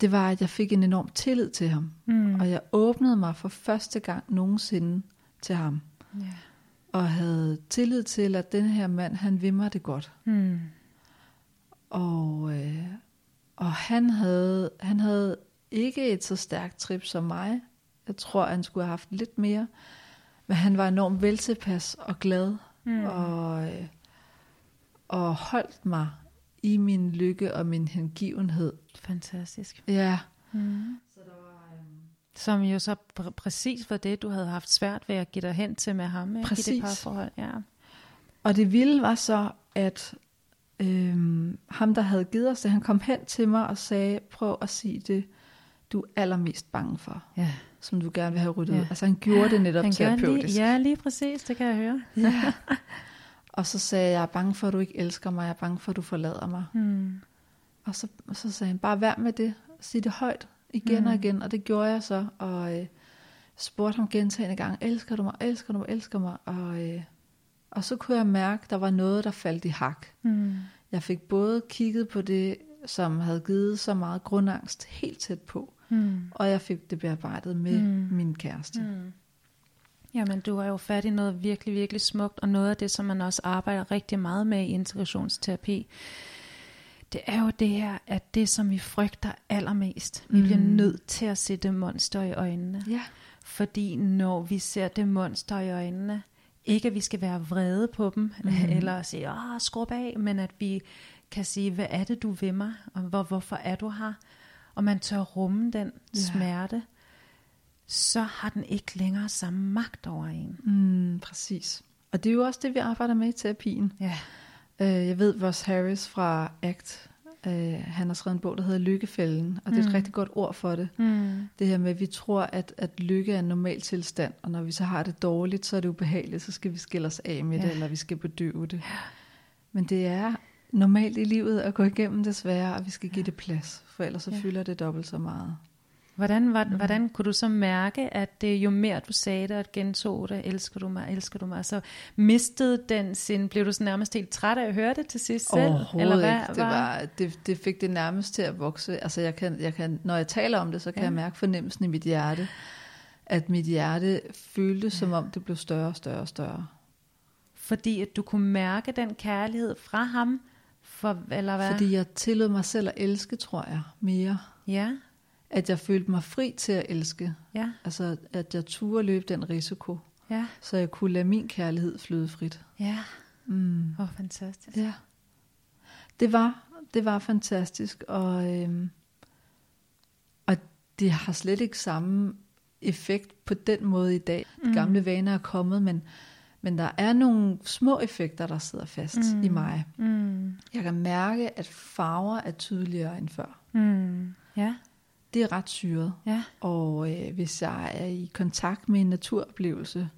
det var, at jeg fik en enorm tillid til ham. Mm. Og jeg åbnede mig for første gang nogensinde til ham. Ja. Og havde tillid til, at den her mand, han vil mig det godt. Mm. Og, øh, og han, havde, han havde ikke et så stærkt trip som mig. Jeg tror, han skulle have haft lidt mere. Men han var enormt veltilpas og glad. Mm. Og, øh, og holdt mig i min lykke og min hengivenhed. Fantastisk. Ja. Mm. Så der var, øh... Som jo så pr- præcis var det, du havde haft svært ved at give dig hen til med ham, ikke? i Præcis. det parforhold. Ja. Og det vilde var så, at øhm, ham, der havde givet os det, han kom hen til mig og sagde, prøv at sige det, du er allermest bange for, ja. som du gerne vil have ryddet Ja. ud. Altså han gjorde det netop Han terapeutisk. lige, ja, lige præcis, det kan jeg høre. *laughs* ja. Og så sagde jeg, jeg er bange for, at du ikke elsker mig, jeg er bange for, at du forlader mig. Mm. Og så, og så sagde han, bare vær med det, sig det højt, igen Mm. og igen, og det gjorde jeg så, og øh, spurgte ham gentagende gange, elsker du mig, elsker du mig, elsker mig, og, øh, og så kunne jeg mærke, der var noget, der faldt i hak. Mm. Jeg fik både kigget på det, som havde givet så meget grundangst helt tæt på, Mm. og jeg fik det bearbejdet med Mm. mm. min kæreste. Mm. Mm. Jamen, du har jo fat i noget virkelig, virkelig smukt, og noget af det, som man også arbejder rigtig meget med i integrationsterapi, det er jo det her, at det, som vi frygter allermest, vi Mm. bliver nødt til at se det monster i øjnene. Ja. Fordi når vi ser det monster i øjnene, ikke at vi skal være vrede på dem, Mhm. mm. eller sige, åh, skrub af, men at vi kan sige, hvad er det, du vil mig, og hvor, hvorfor er du her? Og man tør rumme den Ja. smerte, så har den ikke længere samme magt over en. Mm, præcis. Og det er jo også det, vi arbejder med i terapien. Ja. Øh, jeg ved, Ross Harris fra ACT, øh, han har skrevet en bog, der hedder Lykkefælden, og det er et Mm. rigtig godt ord for det. Mm. Det her med, at vi tror, at, at lykke er en normal tilstand, og når vi så har det dårligt, så er det ubehageligt, så skal vi skille os af med Ja. det, eller vi skal bedøve det. Men det er normalt i livet at gå igennem desværre, og vi skal give det plads, for ellers så Ja. fylder det dobbelt så meget. Hvordan, var, Mm. hvordan kunne du så mærke, at det, jo mere du sagde det, at gentog det, elsker du mig, elsker du mig, så mistede den sin, blev du så nærmest helt træt af at høre det til sidst selv? Overhovedet ikke. Det, var, det, det fik det nærmest til at vokse. Altså jeg kan, jeg kan, når jeg taler om det, så kan Ja. jeg mærke fornemmelsen i mit hjerte, at mit hjerte føltes, som om det blev større og større og større. Fordi at du kunne mærke den kærlighed fra ham, for, eller hvad? Fordi jeg tillod mig selv at elske, tror jeg, mere. Ja, At jeg følte mig fri til at elske. ja, Altså, at jeg turde løbe den risiko, ja, så jeg kunne lade min kærlighed flyde frit. ja. Mm. Oh, fantastisk. Ja. Det var, det var fantastisk, og, øhm, og det har slet ikke samme effekt på den måde i dag. De Mm. gamle vaner er kommet, men, men der er nogle små effekter, der sidder fast Mm. i mig. Mm. Jeg kan mærke, at farver er tydeligere end før. Mm. Ja, Det er ret syret. ja, Og øh, hvis jeg er i kontakt med en naturoplevelse,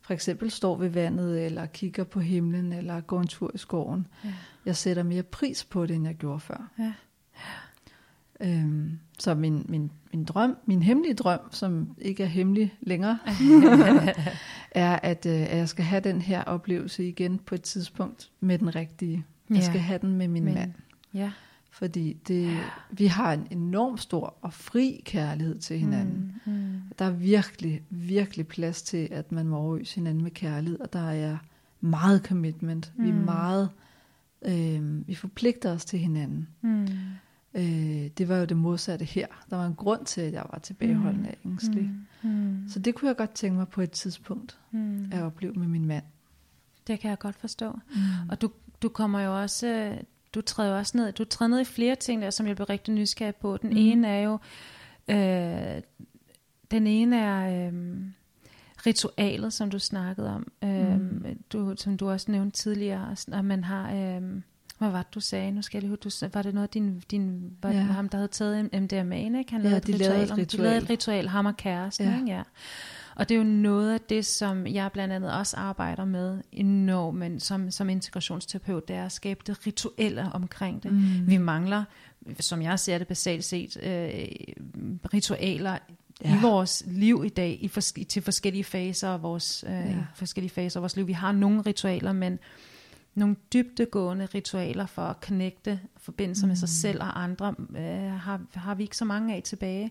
for eksempel står ved vandet, eller kigger på himlen, eller går en tur i skoven, ja, jeg sætter mere pris på det, end jeg gjorde før. ja. Øhm, så min, min, min drøm, min hemmelige drøm, som ikke er hemmelig længere, *laughs* er, at, øh, at jeg skal have den her oplevelse igen på et tidspunkt med den rigtige. Jeg Ja. skal have den med min Men- mand. Ja. Fordi det, vi har en enorm stor og fri kærlighed til hinanden. Mm. Mm. Der er virkelig, virkelig plads til, at man må overøse hinanden med kærlighed, og der er meget commitment. Mm. Vi er Mm. meget, øh, vi forpligter os til hinanden. Mm. Øh, det var jo det modsatte her. Der var en grund til, at jeg var tilbageholdende og ængstelig. Mm. Mm. Så det kunne jeg godt tænke mig på et tidspunkt Mm. at opleve med min mand. Det kan jeg godt forstå. Mm. Og du, du kommer jo også, du træder også ned, du træder ned i flere ting der, som jeg blev rigtig nysgerrig på. Den Mm. ene er jo, øh, den ene er øh, ritualet, som du snakkede om, øh, Mm. du, som du også nævnte tidligere, at man har, øh, hvad var det, du sagde? Nu skal jeg lige huske, du, var det noget, din, din var Ja. ja. ham, der havde taget MDMA, ikke? Han Ja, lavede de et lavede ritual, et om- De ritual. lavede et ritual, ham og kæresten, ja. ikke? Ja. Og det er jo noget af det, som jeg blandt andet også arbejder med enormt, men som, som integrationsterapeut, det er at skabe det rituelle omkring det. Mm. Vi mangler, som jeg ser det basalt set, øh, ritualer ja. I vores liv i dag, i fors- til forskellige faser af vores, øh, Ja. forskellige faser af vores liv. Vi har nogle ritualer, men nogle dybdegående ritualer for at connecte, forbinde sig mm. med sig selv og andre, øh, har, har vi ikke så mange af tilbage.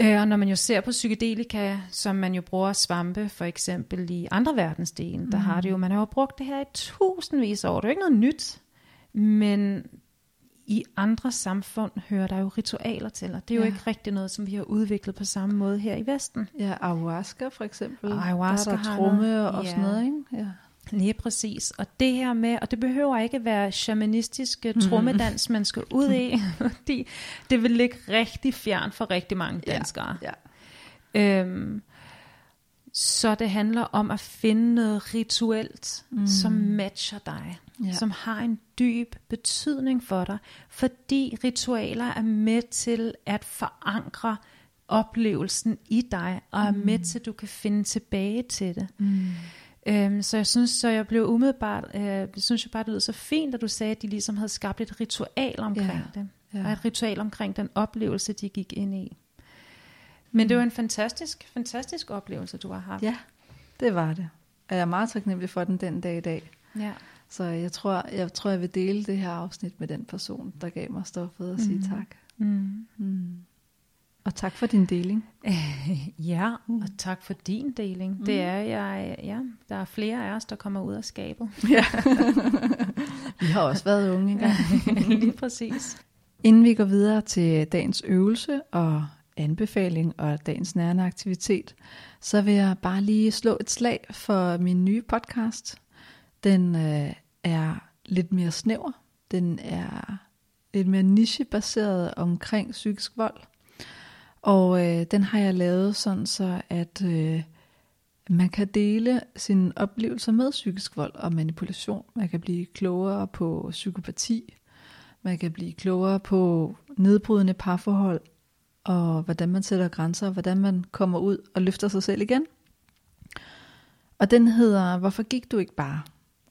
Øh, og når man jo ser på psykedelika, som man jo bruger svampe, for eksempel i andre verdensdele, mm. der har det jo, man har jo brugt det her i tusindvis af år. Det er jo ikke noget nyt, men i andre samfund hører der jo ritualer til, og det er jo ja. ikke rigtig noget, som vi har udviklet på samme måde her i Vesten. Ja, ayahuasca for eksempel. Og ayahuasca der er der tromme og ja. sådan noget, ikke? Ja. Lige præcis. Og det her med, og det behøver ikke være shamanistisk mm. trommedans, man skal ud i, *laughs* fordi det vil ligge rigtig fjern for rigtig mange danskere. Ja, ja. Øhm, så det handler om at finde noget rituelt, mm. som matcher dig, ja. som har en dyb betydning for dig, fordi ritualer er med til at forankre oplevelsen i dig, og er mm. med til, at du kan finde tilbage til det. Mm. Øhm, så jeg synes, så jeg blev umiddelbart, øh, jeg synes jeg bare, det lød så fint, at du sagde, at de ligesom havde skabt et ritual omkring ja. det. Ja. Og et ritual omkring den oplevelse, de gik ind i. Men det var en fantastisk, fantastisk oplevelse, du har haft. Ja, det var det. Og jeg er meget taknemmelig for den den dag i dag. Ja. Så jeg tror, jeg tror, jeg vil dele det her afsnit med den person, der gav mig stoffet og sige mm. tak. Mm. Mm. Og tak for din deling. *laughs* ja, mm. og tak for din deling. Mm. Det er jeg, ja, der er flere af os, der kommer ud af skabet. Ja. *laughs* vi har også været unge engang. *laughs* Lige præcis. Inden vi går videre til dagens øvelse og anbefaling og dagens nærende aktivitet, så vil jeg bare lige slå et slag for min nye podcast. Den øh, er lidt mere snæver. Den er lidt mere nichebaseret omkring psykisk vold. Og øh, den har jeg lavet sådan så, at øh, man kan dele sine oplevelser med psykisk vold og manipulation. Man kan blive klogere på psykopati. Man kan blive klogere på nedbrydende parforhold og hvordan man sætter grænser, og hvordan man kommer ud og løfter sig selv igen. Og den hedder, hvorfor gik du ikke bare?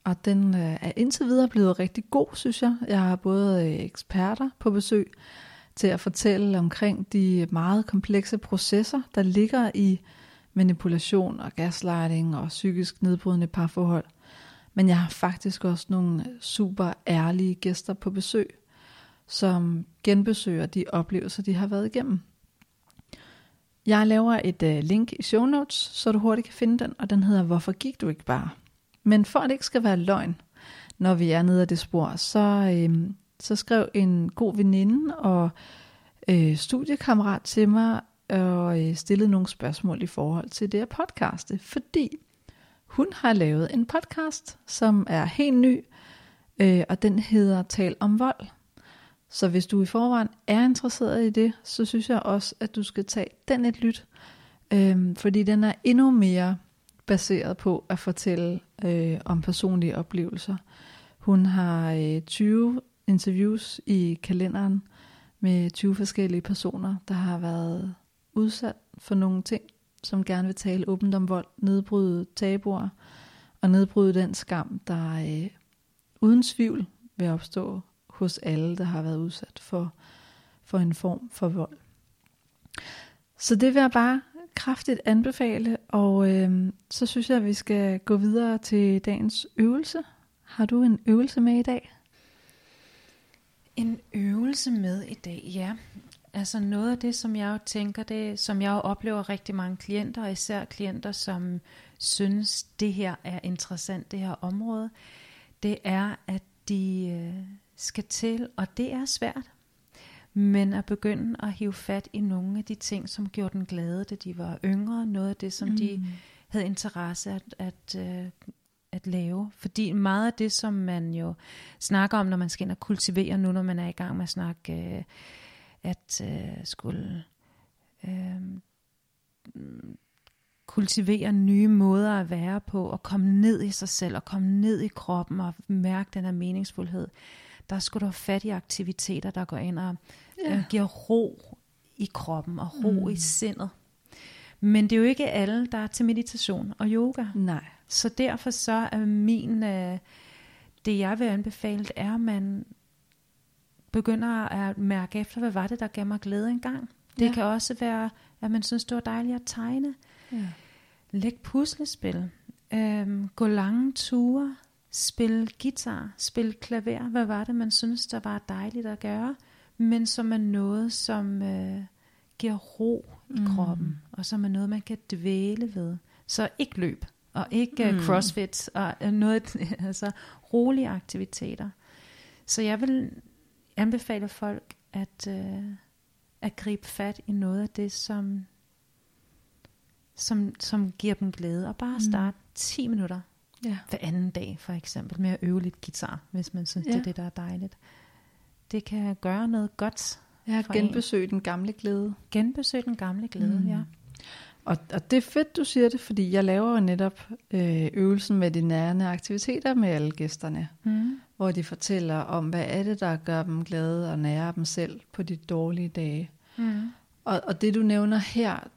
Og den øh, er indtil videre blevet rigtig god, synes jeg. Jeg har både øh, eksperter på besøg til at fortælle omkring de meget komplekse processer, der ligger i manipulation og gaslighting og psykisk nedbrydende parforhold. Men jeg har faktisk også nogle super ærlige gæster på besøg, som genbesøger de oplevelser, de har været igennem. Jeg laver et øh, link i show notes, så du hurtigt kan finde den, og den hedder Hvorfor gik du ikke bare? Men for at det ikke skal være løgn, når vi er nede af det spor, så, øh, så skrev en god veninde og øh, studiekammerat til mig og øh, stillede nogle spørgsmål i forhold til det her podcaste, fordi hun har lavet en podcast, som er helt ny, øh, og den hedder Tal om vold. Så hvis du i forvejen er interesseret i det, så synes jeg også, at du skal tage den et lyt, øh, fordi den er endnu mere baseret på at fortælle øh, om personlige oplevelser. Hun har øh, 20 interviews i kalenderen med 20 forskellige personer, der har været udsat for nogle ting, som gerne vil tale åbent om vold, nedbryde tabuer og nedbryde den skam, der øh, uden tvivl vil opstå hos alle, der har været udsat for, for en form for vold. Så det vil jeg bare kraftigt anbefale, og øh, så synes jeg, at vi skal gå videre til dagens øvelse. Har du en øvelse med i dag? En øvelse med i dag, ja. Altså noget af det, som jeg jo tænker, det, som jeg jo oplever rigtig mange klienter, og især klienter, som synes, det her er interessant, det her område, det er, at de øh, skal til, og det er svært, men at begynde at hive fat i nogle af de ting, som gjorde den glade, da de var yngre, noget af det, som mm. de havde interesse at, at, øh, at lave. Fordi meget af det, som man jo snakker om, når man skal ind og kultivere nu, når man er i gang med at snakke, øh, at uh, skulle uh, kultivere nye måder at være på, og komme ned i sig selv, og komme ned i kroppen, og mærke den her meningsfuldhed der skulle du fat i aktiviteter, der går ind og ja. øh, giver ro i kroppen og ro mm. i sindet. Men det er jo ikke alle, der er til meditation og yoga. Nej. Så derfor så er min, øh, det jeg vil anbefale, er, at man begynder at mærke efter, hvad var det, der gav mig glæde engang. Det ja. kan også være, at man synes, det var dejligt at tegne. Ja. Læg puslespil. Øhm, gå lange ture spille guitar, spille klaver. Hvad var det, man synes, der var dejligt at gøre? Men som er noget, som øh, giver ro i mm. kroppen, og som er noget, man kan dvæle ved. Så ikke løb, og ikke mm. crossfit, og noget, *laughs* altså rolige aktiviteter. Så jeg vil anbefale folk at, øh, at gribe fat i noget af det, som, som, som giver dem glæde, og bare starte mm. 10 minutter ja. hver anden dag, for eksempel, med at øve lidt guitar, hvis man synes, ja. det er det, der er dejligt. Det kan gøre noget godt. Ja, genbesøge en. den gamle glæde. Genbesøge den gamle glæde, mm. ja. Og, og det er fedt, du siger det, fordi jeg laver jo netop øh, øvelsen med de nærende aktiviteter med alle gæsterne, mm. hvor de fortæller om, hvad er det, der gør dem glade og nære dem selv på de dårlige dage. Mm. Og, og det du nævner her,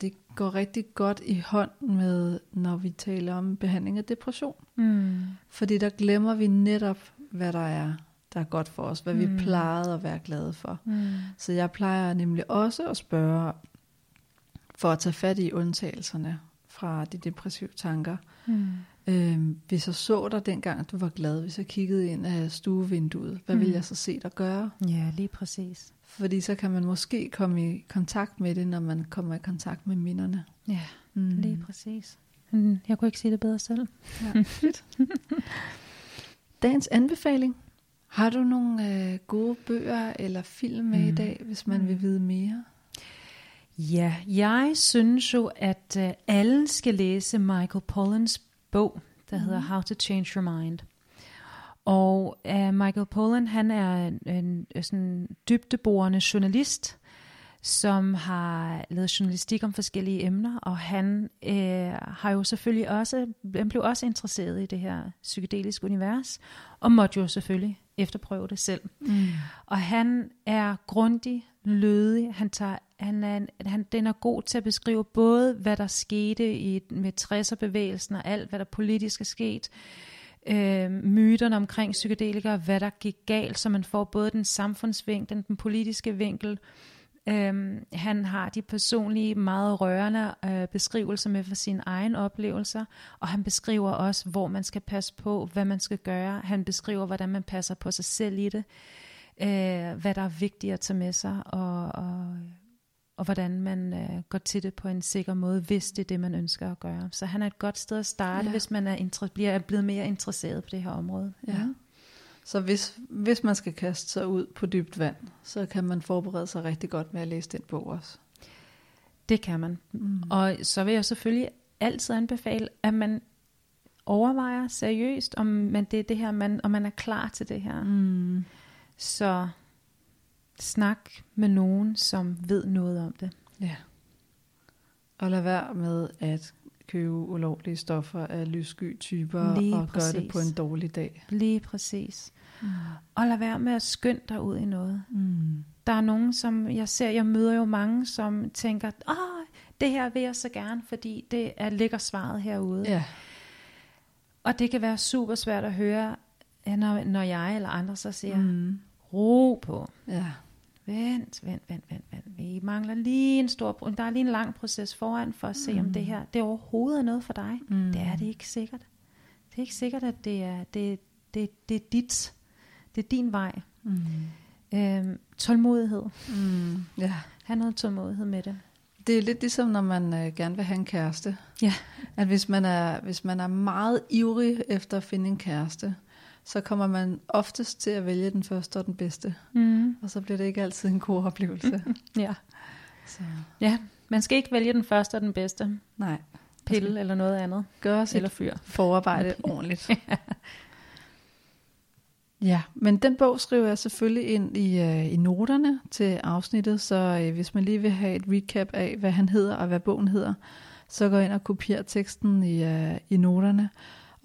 det går rigtig godt i hånd med, når vi taler om behandling af depression. Mm. Fordi der glemmer vi netop, hvad der er, der er godt for os, hvad mm. vi plejede at være glade for. Mm. Så jeg plejer nemlig også at spørge, for at tage fat i undtagelserne fra de depressive tanker. Mm. Øhm, hvis jeg så dig dengang, du var glad, hvis jeg kiggede ind af stuevinduet, hvad mm. ville jeg så se dig gøre? Ja, lige præcis. Fordi så kan man måske komme i kontakt med det, når man kommer i kontakt med minderne. Ja, mm. lige præcis. Jeg kunne ikke sige det bedre selv. Ja, fedt. *laughs* Dagens anbefaling. Har du nogle øh, gode bøger eller film med mm. i dag, hvis man mm. vil vide mere? Ja, jeg synes jo, at uh, alle skal læse Michael Pollans bog, der mm. hedder How to Change Your Mind. Og uh, Michael Pollan, han er en, en sådan dybdeborende journalist, som har lavet journalistik om forskellige emner, og han øh, har jo selvfølgelig også, han blev også interesseret i det her psykedeliske univers, og måtte jo selvfølgelig efterprøve det selv. Mm. Og han er grundig, lødig, han tager han er, han, den er god til at beskrive både, hvad der skete i, med 60'er-bevægelsen og alt, hvad der politisk er sket, øh, myterne omkring psykedelikere, hvad der gik galt, så man får både den samfundsvinkel, den politiske vinkel, Øh, han har de personlige, meget rørende øh, beskrivelser med for sine egne oplevelser, og han beskriver også, hvor man skal passe på, hvad man skal gøre. Han beskriver, hvordan man passer på sig selv i det, øh, hvad der er vigtigt at tage med sig, og, og, og hvordan man øh, går til det på en sikker måde, hvis det er det, man ønsker at gøre. Så han er et godt sted at starte, ja. hvis man er, inter- bliver blevet mere interesseret på det her område. Ja. ja. Så hvis, hvis man skal kaste sig ud på dybt vand, så kan man forberede sig rigtig godt med at læse den bog også. Det kan man. Mm. Og så vil jeg selvfølgelig altid anbefale, at man overvejer seriøst, om man det er det her, man, om man er klar til det her. Mm. Så snak med nogen, som ved noget om det. Ja. Og lad være med at købe ulovlige stoffer af lyssky typer Lige og præcis. gøre det på en dårlig dag. Lige præcis. Mm. Og lad være med at skynde dig ud i noget. Mm. Der er nogen, som jeg ser, jeg møder jo mange, som tænker, åh, det her vil jeg så gerne, fordi det er, ligger svaret herude. Ja. Og det kan være super svært at høre, når, når jeg eller andre så siger, mm. ro på. Ja. Vent, vent, vent, vent, vent. Vi mangler lige en stor, der er lige en lang proces foran for at se, mm. om det her, det overhovedet er noget for dig. Mm. Det er det ikke sikkert. Det er ikke sikkert, at det er, det, det, det er dit. Det er din vej. Mm. Øhm, tålmodighed. Mm. Ja. Ha' noget tålmodighed med det. Det er lidt ligesom, når man øh, gerne vil have en kæreste. Ja. At hvis man, er, hvis man er meget ivrig efter at finde en kæreste, så kommer man oftest til at vælge den første og den bedste. Mm. Og så bliver det ikke altid en god oplevelse. *laughs* ja. Så. Ja, man skal ikke vælge den første og den bedste. Nej. Pille eller noget andet. Gør sit eller fyr. forarbejde *laughs* ordentligt. Ja, men den bog skriver jeg selvfølgelig ind i, uh, i noterne til afsnittet, så uh, hvis man lige vil have et recap af, hvad han hedder og hvad bogen hedder, så gå ind og kopier teksten i, uh, i noterne.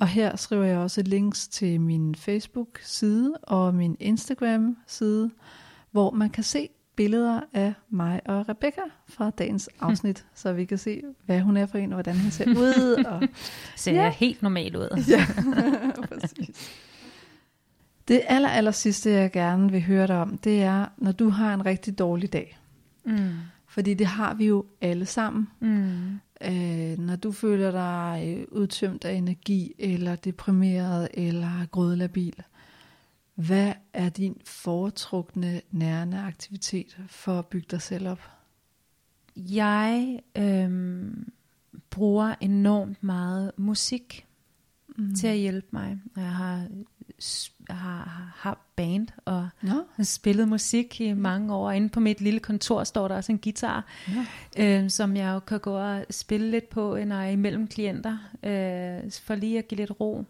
Og her skriver jeg også links til min Facebook-side og min Instagram-side, hvor man kan se billeder af mig og Rebecca fra dagens afsnit, så vi kan se, hvad hun er for en, og hvordan hun ser ud. Og, *laughs* ser ja. helt normalt ud. ja, *laughs* præcis. Det aller, aller sidste, jeg gerne vil høre dig om, det er, når du har en rigtig dårlig dag. Mm. Fordi det har vi jo alle sammen. Mm. Øh, når du føler dig øh, udtømt af energi, eller deprimeret, eller grødlabil, hvad er din foretrukne nærende aktivitet for at bygge dig selv op? Jeg øhm, bruger enormt meget musik mm. til at hjælpe mig. Jeg har, har, har band og har spillet musik i mange år. Inde på mit lille kontor står der også en guitar, Nå. øh, som jeg jo kan gå og spille lidt på, når jeg er imellem klienter, øh, for lige at give lidt ro.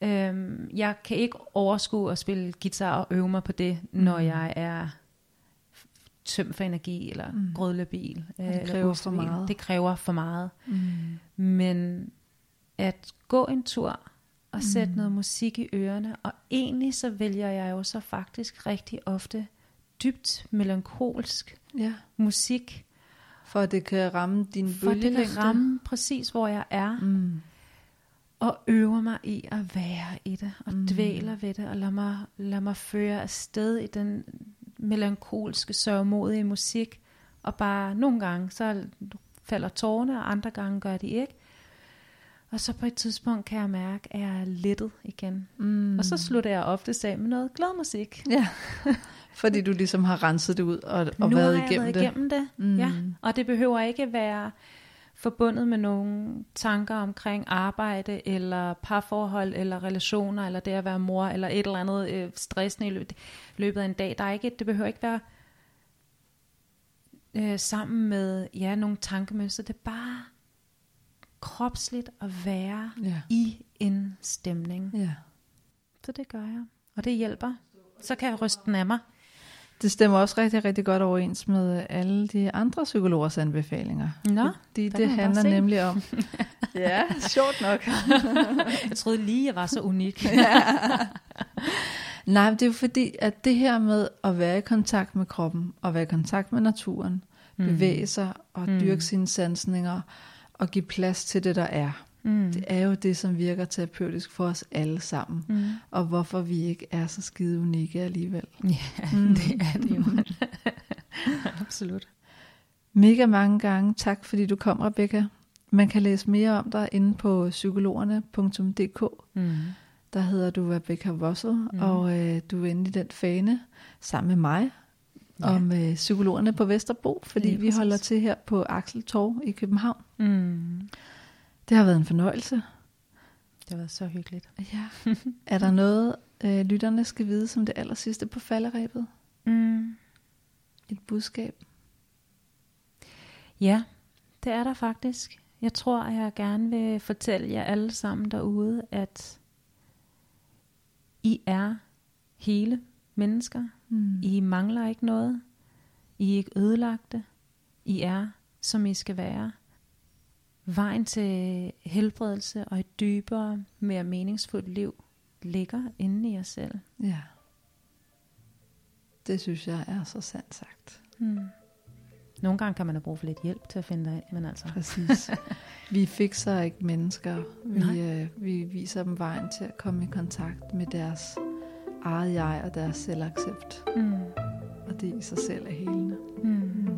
Øh, jeg kan ikke overskue at spille guitar og øve mig på det, når Mm. jeg er tømt for energi eller Mm. grødlebil. øh, det kræver for meget. Det kræver for meget. Mm. Men at gå en tur og sætte Mm. noget musik i ørerne, og egentlig så vælger jeg jo så faktisk rigtig ofte dybt melankolsk Ja, musik, for at det kan ramme din for det bølgelængde. kan ramme præcis hvor jeg er, Mm. og øver mig i at være i det, og Mm. dvæler ved det, og lad mig, lad mig føre afsted i den melankolske, sørgmodige musik, og bare nogle gange, så falder tårerne, og andre gange gør de ikke. Og så på et tidspunkt kan jeg mærke, at jeg er lettet igen. Mm. Og så slutter jeg ofte af med noget glad musik. Ja, *laughs* fordi du ligesom har renset det ud og, og nu været har jeg igennem været det. igennem det. Mm. Ja. Og det behøver ikke være forbundet med nogle tanker omkring arbejde, eller parforhold, eller relationer, eller det at være mor, eller et eller andet øh, stressende i løbet, løbet af en dag. Der er ikke, det behøver ikke være øh, sammen med ja, nogle tankemønstre. Det er bare kropsligt at være Ja. i en stemning. ja. Så det gør jeg. Og det hjælper. Så kan jeg ryste den af mig. Det stemmer også rigtig, rigtig godt overens med alle de andre psykologers anbefalinger. Nå, Fordi det handler nemlig om... *laughs* ja, sjovt nok. *laughs* jeg troede lige, jeg var så unik. *laughs* Nej, men det er jo fordi, at det her med at være i kontakt med kroppen, og være i kontakt med naturen, mm. bevæge sig og Mm. dyrke sine sansninger, og give plads til det, der er. Mm. Det er jo det, som virker terapeutisk for os alle sammen. Mm. Og hvorfor vi ikke er så skide unikke alligevel. Ja, *laughs* Mm. det er det jo. *laughs* Absolut. Mega mange gange tak, fordi du kom, Rebecca. Man kan læse mere om dig inde på psykologerne.dk. Mm. Der hedder du Rebecca Russell, mm. Og øh, du er inde i den fane sammen med mig Ja. om øh, psykologerne på Vesterbro, fordi Lige vi holder til her på Axel Torv i København. Mm. Det har været en fornøjelse. Det har været så hyggeligt. Ja. *laughs* er der noget, øh, lytterne skal vide som det aller sidste på falderæbet? Mm. Et budskab? Ja, det er der faktisk. Jeg tror, at jeg gerne vil fortælle jer alle sammen derude, at I er hele mennesker. Mm. I mangler ikke noget. I er ikke ødelagte. I er, som I skal være. Vejen til helbredelse og et dybere, mere meningsfuldt liv ligger inde i jer selv. Ja. Det synes jeg er så sandt sagt. Hmm. Nogle gange kan man have brug for lidt hjælp til at finde dig ind, men altså... Præcis. *laughs* vi fikser ikke mennesker. Nej. Vi, øh, vi viser dem vejen til at komme i kontakt med deres eget jeg og deres selvaccept. Mm. Og det i sig selv er helende. Mm.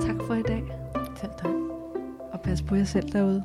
Tak for i dag, Selv tak. og pas på jer selv derude.